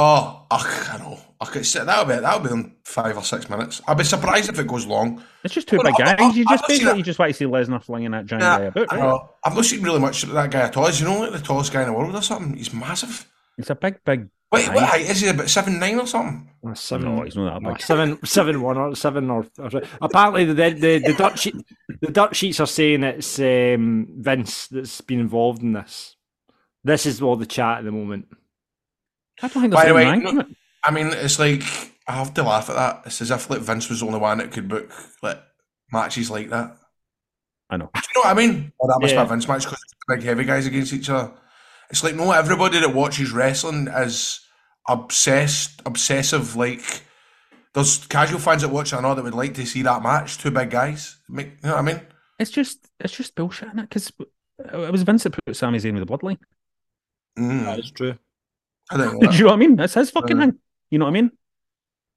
Oh, ugh, I know. I could say that'll be that'll be in five or six minutes. I'd be surprised if it goes long. It's just two big guys. You I- just I've seen basically you just want to see Lesnar flinging that giant Yeah, guy about, I right? know. I've not seen really much of that guy at all. Is you know like the tallest guy in the world or something? He's massive. It's a big, big. Wait, guy. what height is he? About seven nine or something? Seven, No, he's not that big. seven, seven, one or seven or, or apparently the the the dirt sheet the dirt sheets are saying it's um, Vince that's been involved in this. This is all the chat at the moment. I don't think By there's the way, anything no- I mean, it's like I have to laugh at that. It's as if like Vince was the only one that could book like matches like that. I know. Do you know what I mean? Or that must Yeah. be a Vince match because big heavy guys against each other. It's like no, everybody that watches wrestling is obsessed, obsessive. Like there's casual fans that watch it and all that would like to see that match. Two big guys. Make, you know what I mean? It's just it's just bullshit, is it? Because it was Vince that put Sami Zayn with the bloodline. Mm, That is true. I don't know. Do you know what I mean? That's his fucking Uh. thing. You know what I mean?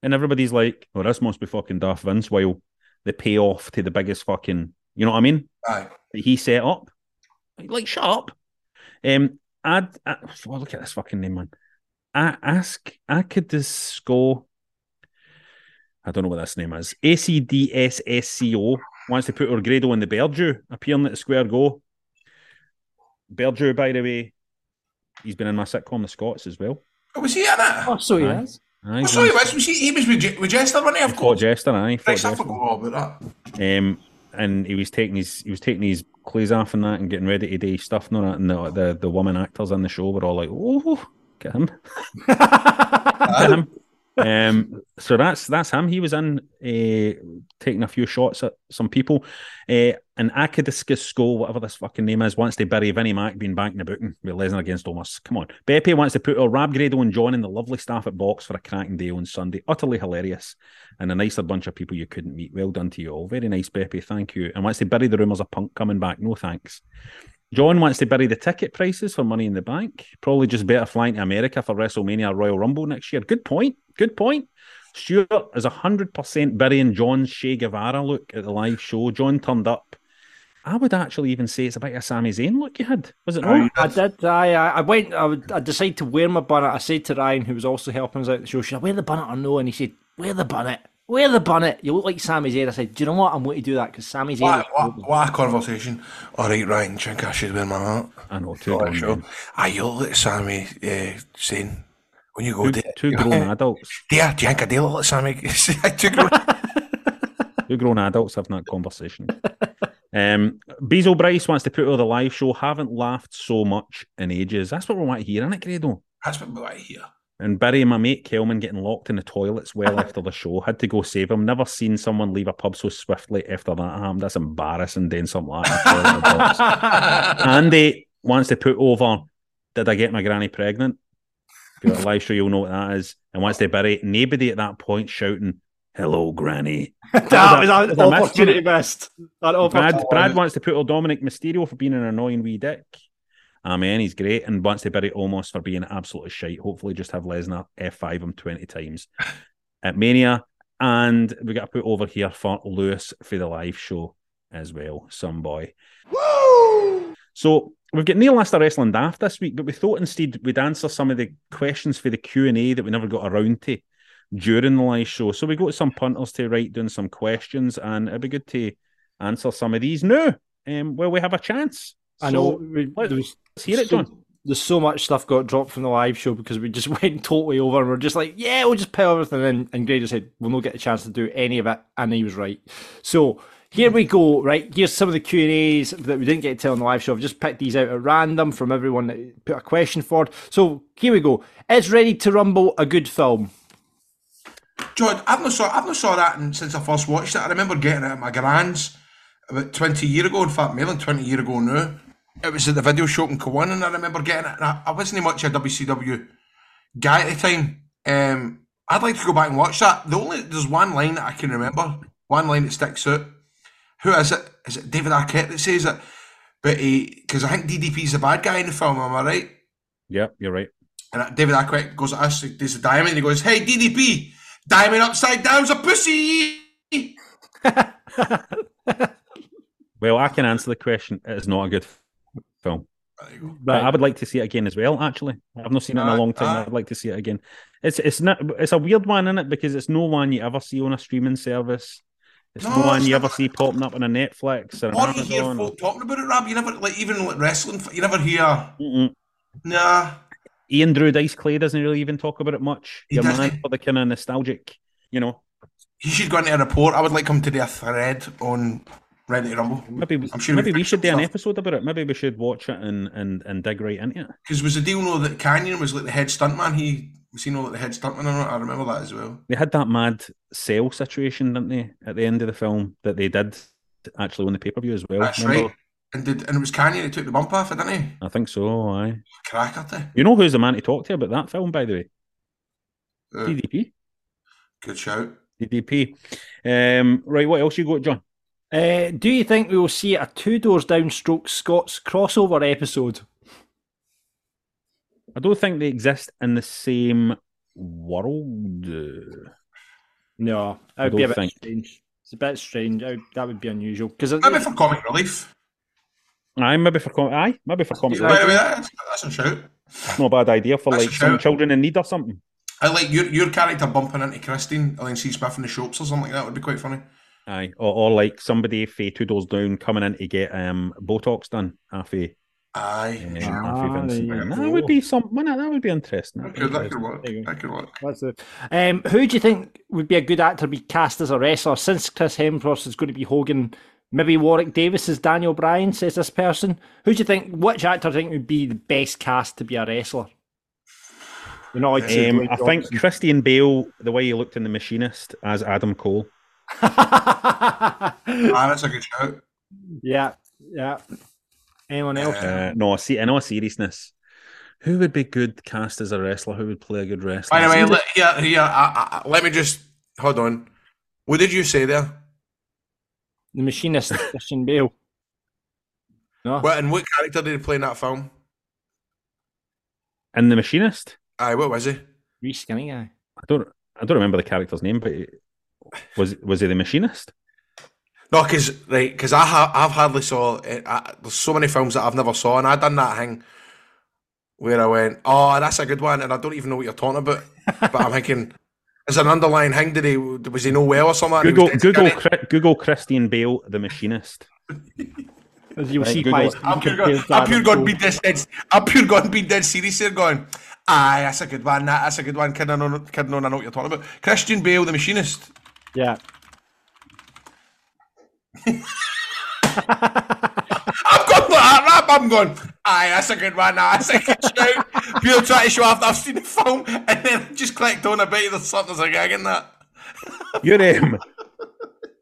And everybody's like, "Oh, this must be fucking Darth Vince." While they pay off to the biggest fucking, you know what I mean? Aye. That he set up. Like, shut up. Um, I'd, I, oh, look at this fucking name, man. I ask Akadisco. I don't know what this name is. ACDSSCO wants to put Orgrado in the Berdew, appearing at the Square Go. Berdew, by the way, he's been in my sitcom, The Scotts, as well. Oh, was he in it? Oh, so he Aye. is. Aye, Oh, sorry, was, was he, he was with, Je- with Jester, wasn't he? Of He course. Jester, aye. he fought Right, I forgot all about that. Um, and he was taking his he was taking his off and that and getting ready to do stuff and all that. And the the, the woman actors on the show were all like, "Oh, get him, get him." Um, so that's that's him. He was in uh, taking a few shots at some people. Uh, and Akadiscus Skull, whatever this fucking name is, wants to bury Vinnie Mac being back in the booking with Lesnar against Omos. Come on. Beppe wants to put our Rab Grado and John and the lovely staff at Box for a cracking day on Sunday. Utterly hilarious. And a nicer bunch of people you couldn't meet. Well done to you all. Very nice, Beppe. Thank you. And wants to bury the rumours of Punk coming back. No thanks. John wants to bury the ticket prices for Money in the Bank. Probably just better flying to America for WrestleMania Royal Rumble next year. Good point. Good point. Stuart is 100% burying John's Che Guevara look at the live show. John turned up. I would actually even say it's about a Sami Zayn look you had. Was it not? I did. I I I went. I, would, I decided to wear my bonnet. I said to Ryan, who was also helping us out at the show, "Should I wear the bonnet or no?" And he said, "Wear the bonnet. Wear the bonnet. You look like Sami Zayn." I said, "Do you know what? I'm going to do that because Sami Zayn." What, what, what a conversation. All right, Ryan, do you think I should wear my hat? I know, two Oh, grown sure. men. Ah, you look like Sami uh, Zayn when you go Two, there. two grown adults. Yeah, do you think I do look Sami? two grown. Two grown adults having that conversation. um, Bezel Bryce wants to put out the live show. Haven't laughed so much in ages. That's what we want to hear, isn't it, Grado? That's what we want to hear. And Barry, my mate Kelman, getting locked in the toilets well after the show. Had to go save him. Never seen someone leave a pub so swiftly after that happened. That's embarrassing doing something like that. in the toilet box. Andy wants to put over, did I get my granny pregnant? If you're live show, you'll know what that is. And wants to bury it, nobody at that point shouting, hello, granny. that was an opportunity missed. That Brad, opportunity. Brad wants to put on Dominik Mysterio for being an annoying wee dick. Ah, Amen, he's great. And wants to bury Omos for being absolutely shite. Hopefully, just have Lesnar F5 him 20 times at Mania. And we got to put over here for Lewis for the live show as well. Some boy. So we've got Neil Astor Wrestling Daft this week, but we thought instead we'd answer some of the questions for the Q and A that we never got around to during the live show. So we got some punters to write down some questions, and it'd be good to answer some of these now. Um, well, we have a chance. I So know. We, was let's hear it, John. There's so much stuff got dropped from the live show because we just went totally over and we're just like, yeah, we'll just pile everything in. And Grado said, we'll not get a chance to do any of it. And he was right. So here we go, right? Here's some of the Q&As that we didn't get to tell on the live show. I've just picked these out at random from everyone that put a question forward. So here we go. Is Ready to Rumble a good film? John, I've not saw I've not saw that in, since I first watched it. I remember getting it at my grand's about twenty year ago. In fact, more than twenty year ago now. It was at the video shop in Cowan, and I remember getting it. And I, I wasn't much a WCW guy at the time. Um, I'd like to go back and watch that. The only there's one line that I can remember, one line that sticks out. Who is it? Is it David Arquette that says it? But he, because I think DDP's the bad guy in the film. Am I right? Yeah, you're right. And David Arquette goes at us, he does the diamond, and he goes, Hey, DDP, diamond upside down's a pussy. Well, I can answer the question. It is not a good film. But Right. I would like to see it again as well. Actually, I've not seen it in a long time. I'd like to see it again. It's it's not it's a weird one in it because it's no one you ever see on a streaming service. It's no, No, one you ever see popping up on a Netflix or an Or you hear Amazon. folk talking about it, Rab. You never, like, even like wrestling, you never hear, Mm-mm. nah. Ian Drew Dice Clay doesn't really even talk about it much. He Your man for the kind of nostalgic, you know. He should go into a report. I would like him to do a thread on Ready to Rumble. Maybe I'm sure maybe we've should do an episode about it. Maybe we should watch it and and, and dig right into it. Because was the deal know that Kanyon was like the head stuntman? He was he know like the head stuntman on it? I remember that as well. They had that mad sale situation, didn't they, at the end of the film that they did actually on the pay per view as well. That's remember? right. And did and it was Kanyon who took the bump off it, didn't he? I think so. Aye. Cracker, they. You know who's the man to talk to about that film, by the way? Uh, DDP. Good shout. DDP. Um, right, what else you got, John? Uh, do you think we will see a Two Doors Down Stroke Scotts crossover episode? I don't think they exist in the same world. No, that I would be a don't bit think. strange. It's a bit strange. That would, that would be unusual because Maybe for comic relief. Aye, maybe for comic. aye, maybe for comic. By the way, relief. that's, that's a shout. Not a bad idea for That's like some children in need or something. I like your your character bumping into Christine, Elaine C. Smith in the shops or something like that would be quite funny. Aye, or, or like somebody fa two doors down coming in to get um Botox done. Half a Aye. um, Ah, half a Vincent. there you That would be some. well, That would be interesting. That could, that could work. That could work. That's it. Um, who do you think would be a good actor to be cast as a wrestler? Since Chris Hemsworth is going to be Hogan, maybe Warwick Davis is Daniel Bryan, says this person. Who do you think, which actor do you think would be the best cast to be a wrestler? You're not like to say Um, I think Christian Bale, the way he looked in The Machinist as Adam Cole. Ah, that's a good shout. Yeah, yeah. Anyone else? Uh, no, see, in all seriousness, who would be good cast as a wrestler? Who would play a good wrestler? By the way, See, let, here, here, I, I, let me just hold on. What did you say there? The machinist, Christian Bale. No. What and what character did he play in that film? in The Machinist, Aye, what was he? Wee skinny guy. I don't, I don't remember the character's name, but he- was was he the Machinist? No, because right, because I ha- I've hardly saw. eh, I, there's so many films that I've never saw, and I done that thing where I went, "Oh, that's a good one," and I don't even know what you're talking about. but I'm thinking, is an underlying thing? Did he was he no well or something? Google Google skinny? Chri- Google Christian Bale, the Machinist. As you'll Right, see, Google why it. it's I'm pure, compared God, I'm pure Adam God Cole. being dead, dead. I'm pure God being dead serious here, going. Aye, that's a good one. That, that's a good one. Kidding on, kidding on. I know what you're talking about. Christian Bale, the machinist. Yeah. I've gone like that rap. I'm going. Aye, that's a good one. Nah, that's a good shout. Pure trying to show off that I've seen the film, and then just clicked on a bit. There's something there's a gag in that. You're um,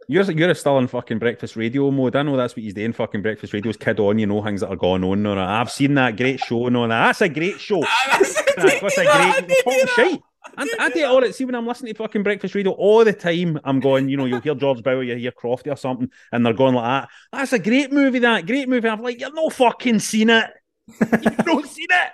you're you're still in fucking breakfast radio mode. I know that's what he's doing. Fucking breakfast radio's kid on. You know things that are going on. Or I've seen that great show. and all that. That's a great show. That's, that's a great fucking shite. And I do it all. See when I'm listening to fucking breakfast radio all the time, I'm going. You know, you'll hear George Bowie, you hear Crofty or something, and they're going like that. That's a great movie. That great movie. I'm like, you've no fucking seen it. You've not seen it.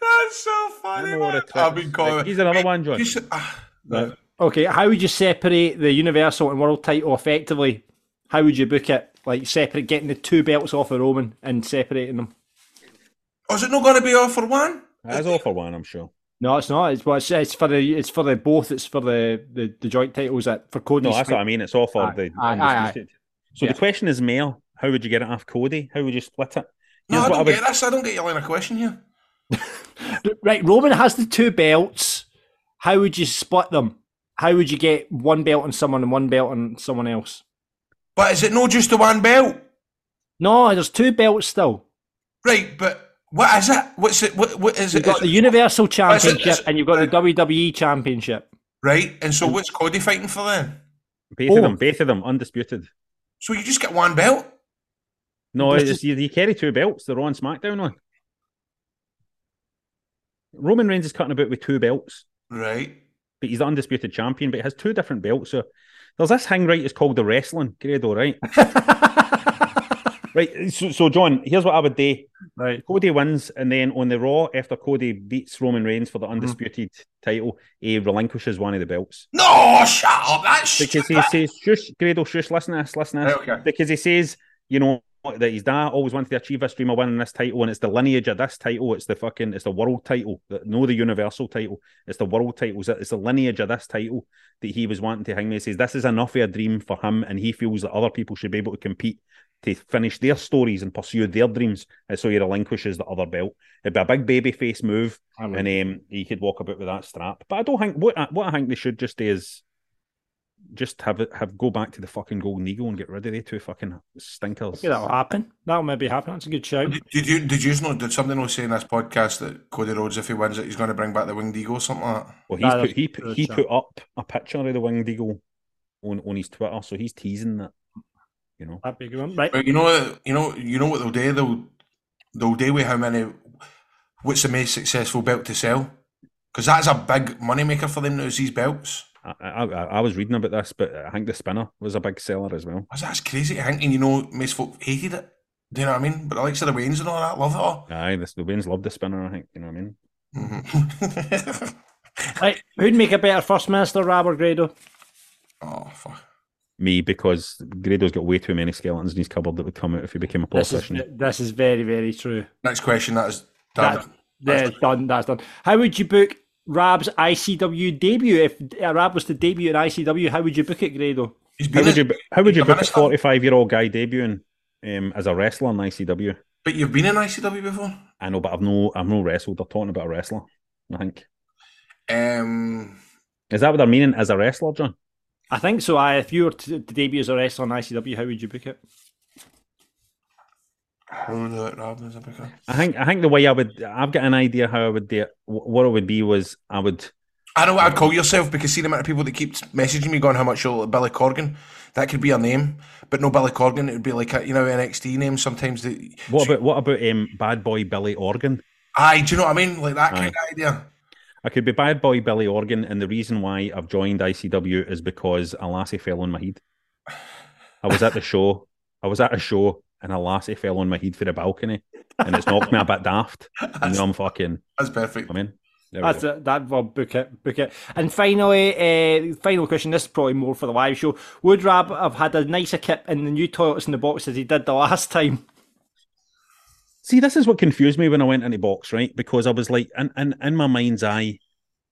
That's so funny. know what man. it I've been calling. Here's another one, John. Should- ah, Right. Okay, how would you separate the Universal and World title effectively? How would you book it? Like separate, getting the two belts off of Roman and separating them. Oh, is it not going to be all for one? That is all for one, I'm sure. No, it's not. It's well, it's, it's for the it's for the both. It's for the the, the joint titles that for Cody. No, that's what I mean. It's all for Aye, the. aye, aye, aye. So Yeah. the question is, Mel, how would you get it off Cody? How would you split it? No, I don't would- get this. I don't get your line of question here. Right, Roman has the two belts. How would you split them? How would you get one belt on someone and one belt on someone else? But is it not just the one belt? No, there's two belts still. Right, but what is it? What's it? What, what is You've it? got the Universal oh, Is it- Championship is- and you've got the WWE Championship. Right, and so mm. what's Cody fighting for then? Both Oh. of them, both of them, undisputed. So you just get one belt? No, it's, just- you, you carry two belts. They're on SmackDown one. Roman Reigns is cutting about with two belts, Right. but he's the undisputed champion. But he has two different belts. So there's this thing, right? It's called the wrestling Grado, right? right. So, so, John, here's what I would do. Right. Cody wins, and then on the Raw, after Cody beats Roman Reigns for the mm-hmm. undisputed title, he relinquishes one of the belts. No, shut up. That's because he says, "Shush, Grado, shush, listen to this, listen to this." Okay. Because he says, you know, that he's dad always wanted to achieve this dream of winning this title, and it's the lineage of this title. It's the fucking, it's the world title, no, the universal title. It's the world title. It's the- It's the lineage of this title that he was wanting to hang me. He says this is enough of a dream for him, and he feels that other people should be able to compete to finish their stories and pursue their dreams. And so he relinquishes the other belt. It'd be a big baby face move, and um, he could walk about with that strap. But I don't think what I, what I think they should just do is just have it have go back to the fucking golden eagle and get rid of the two fucking stinkers. Maybe that'll happen. That'll maybe happen. That's a good shout. Did you did you know did something know say in this podcast that Cody Rhodes if he wins it he's going to bring back the winged eagle or something like that? Well, he's put, he put, he put up a picture of the winged eagle on, on his Twitter, so he's teasing that. You know, That'd be a good one. Right. But you know what you know you know what they'll do they'll they'll do with how many what's the most successful belt to sell because that's a big money maker for them now is these belts. I, I, I I was reading about this, but I think the spinner was a big seller as well. That's crazy. I think and you know most folk hated it. Do you know what I mean? But the likes of the Waynes and all that love it all. Aye, this, the Waynes loved the spinner. I think you know what I mean. Mm-hmm. Right. Who'd make a better First Minister, Rab or Grado? Oh, fuck. Me, because Grado's got way too many skeletons in his cupboard that would come out if he became a This is, politician. this is very, very true. Next question. That is done. That, that's done. That's done. How would you book Rab's ICW debut? If uh, Rab was to debut in ICW, how would you book it, Grado? How would you how would you book a forty five year old guy debuting um, as a wrestler in ICW? But you've been in ICW before. I know, but I've no I've no wrestled. They're talking about a wrestler. I think Um, is that what they're meaning as a wrestler, John? I think so. I, if you were to, to debut as a wrestler in ICW, how would you book it? How would it happen as? I think I think the way I would I've got an idea how I would do it. What it would be was I would I know what I'd call yourself because see the amount of people that keep messaging me going how much you look like Billy Corgan. That could be a name, but no Billy Corgan. It would be like a you know NXT name. Sometimes the what about what about um, Bad Boy Billy Organ? aye, do you know what I mean? Like that kind of idea. I could be Bad Boy Billy Organ, and the reason why I've joined ICW is because a lassie fell on my head. I was at the show. I was at a show, and a lassie fell on my head for the balcony, and it's knocked me a bit daft. And now I'm fucking. That's perfect. I mean, there we That's go. it. That well, book it, book it. And finally, uh, final question. This is probably more for the live show. Would Rab have had a nicer kit in the new toilets in the box as he did the last time? See, this is what confused me when I went into box, right? Because I was like, in, in, in my mind's eye,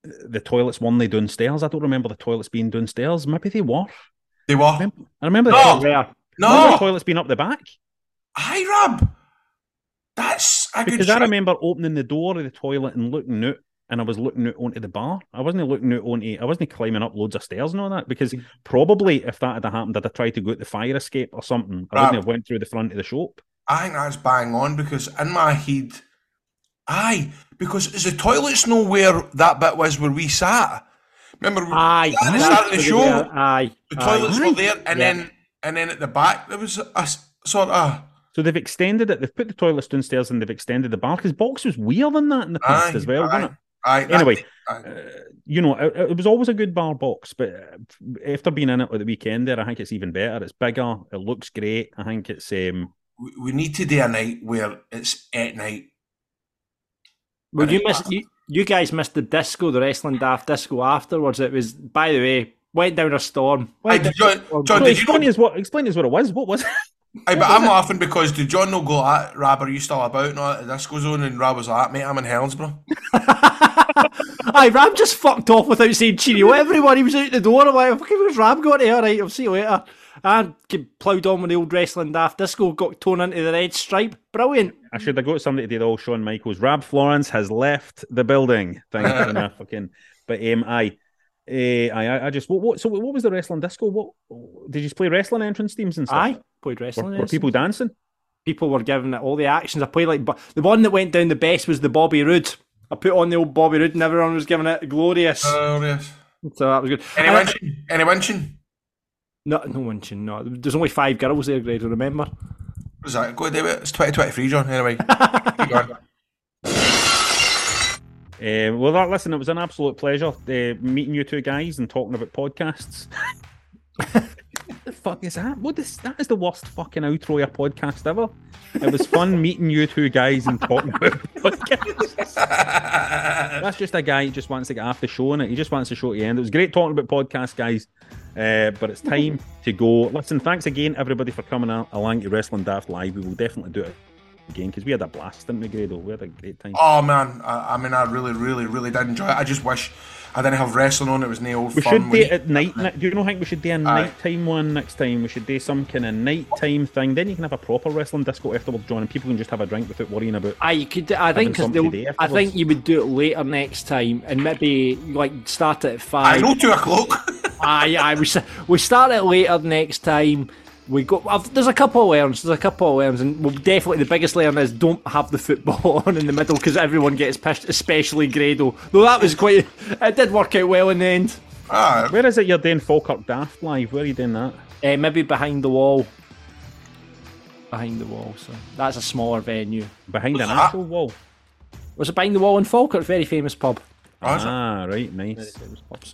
the toilets weren't they downstairs. I don't remember the toilets being downstairs. Maybe they were. They were. I remember the, No. toilets, Yeah. Remember No, the toilets being up the back. Aye, Rab. That's a good. Because I shout. remember opening the door of the toilet and looking out, and I was looking out onto the bar. I wasn't looking out onto, I wasn't climbing up loads of stairs and all that. Because mm. probably if that had happened, I'd have tried to go out the fire escape or something. I wouldn't have went through the front of the shop. I think that's bang on because in my head, aye, because is the toilets know where that bit was where we sat? Remember, we- Aye, at the that's start of the show, they. Aye, the aye. toilets were there, and Yeah. then and then at the back there was a sort of So they've extended it. They've put the toilets downstairs and they've extended the bar because box was weirder than that in the past Aye, as well, wasn't it? aye, that- Anyway, aye. uh, you know, it, it was always a good bar box, but uh, after being in it at the weekend there, I think it's even better. It's bigger. It looks great. I think it's um, we, we need to do a night where it's at night. Well, you missed you, you guys missed the disco, the wrestling daft disco afterwards. It was, by the way, Went down a storm. Hey, did John, John, So did you explain know, us what explain us what it was. What was it? Aye, but I'm laughing because did John no go at Rab, are you still about? No, this goes on, and Rab was like, mate, I'm in Helensburgh. Aye, Rab just fucked off without saying cheerio. Everyone, he was out the door. I'm like, fucking where's Rab going to? All right, I'll see you later. And ploughed on with the old wrestling daft disco, got torn into the red stripe. Brilliant. I should have got somebody to do all Shawn Michaels. Rab Florence has left the building. Thank you, no, fucking. But um, I, uh, I, I just what, what? So what was the wrestling disco? What did you play wrestling entrance themes and stuff? Aye, played wrestling. Were, were people dancing? People were giving it all the actions. I played like, but the one that went down the best was the Bobby Roode. I put on the old Bobby Roode, and everyone was giving it glorious. Yes. So that was good. Any And winching? Any winching? No, no winching. No, there's only five girls there, Greg. Remember? Was that? Go do it. It's 2023, John. Anyway. Uh, well, that, listen, it was an absolute pleasure uh, meeting you two guys and talking about podcasts. what the fuck is that? What is that? Is the worst fucking outro podcast ever. It was fun meeting you two guys and talking about podcasts. That's just a guy who just wants to get off the show and it. He just wants the show to end. It was great talking about podcasts, guys. Uh, but it's time to go. Listen, thanks again, everybody, for coming al- along to Wrestling Daft Live. We will definitely do it again because we had a blast, didn't we, Grado? We had a great time. Oh, man. I, I mean, I really, really, really did enjoy it. I just wish I didn't have wrestling on. It was no old We fun. should do We- it at night. ne- Do you know? I think we should do a nighttime one next time. We should do some kind of nighttime thing. Then you can have a proper wrestling disco afterwards, John, and people can just have a drink without worrying about. Aye, you could. I think having 'cause something they'll- to do I think you would do it later next time, and maybe like start it at five. I know two o'clock. aye, aye. We we start it later next time. We go. I've, there's a couple of learns. There's a couple of learns, and we'll definitely the biggest learn is don't have the football on in the middle because everyone gets pissed, especially Grado. Though that was quite. It did work out well in the end. Where is it you're doing Falkirk Daft live? Where are you doing that? Uh, maybe behind the wall. Behind the wall, so that's a smaller venue. Behind an actual wall. Was it behind the wall in Falkirk? Very famous pub. Ah, right, nice.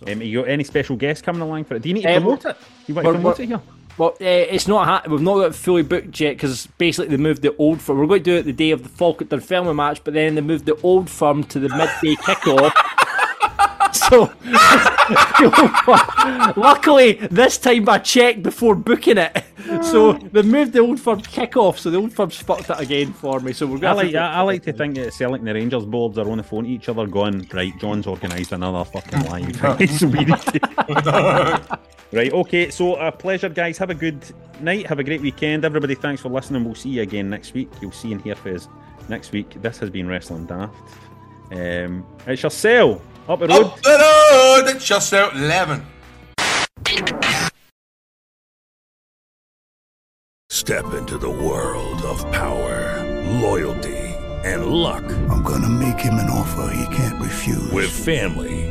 Um, you got any special guests coming along for it? Do you need to Um, promote it? You want to we're- promote we're- it here? Well, uh, it's not. Ha- we've not got it fully booked yet because basically they moved the old firm. We're going to do it the day of the Falkirk Dunfermline match, but then they moved the old firm to the midday kickoff. so, luckily this time I checked before booking it. So they moved the old firm kickoff. So the old firm's fucked it again for me. So we're going. I like, to. I, I like to think that Celtic and the Rangers boards are on the phone to each other going, right, John's organised another fucking live. Right, so we need to... right, okay, so a pleasure, guys. Have a good night. Have a great weekend. Everybody, thanks for listening. We'll see you again next week. You'll see and hear for us next week. This has been Wrestling Daft. Um, it's yourself. Up the road. Up the road, it's just out 11. Step into the world of power, loyalty, and luck. I'm gonna make him an offer he can't refuse. With family,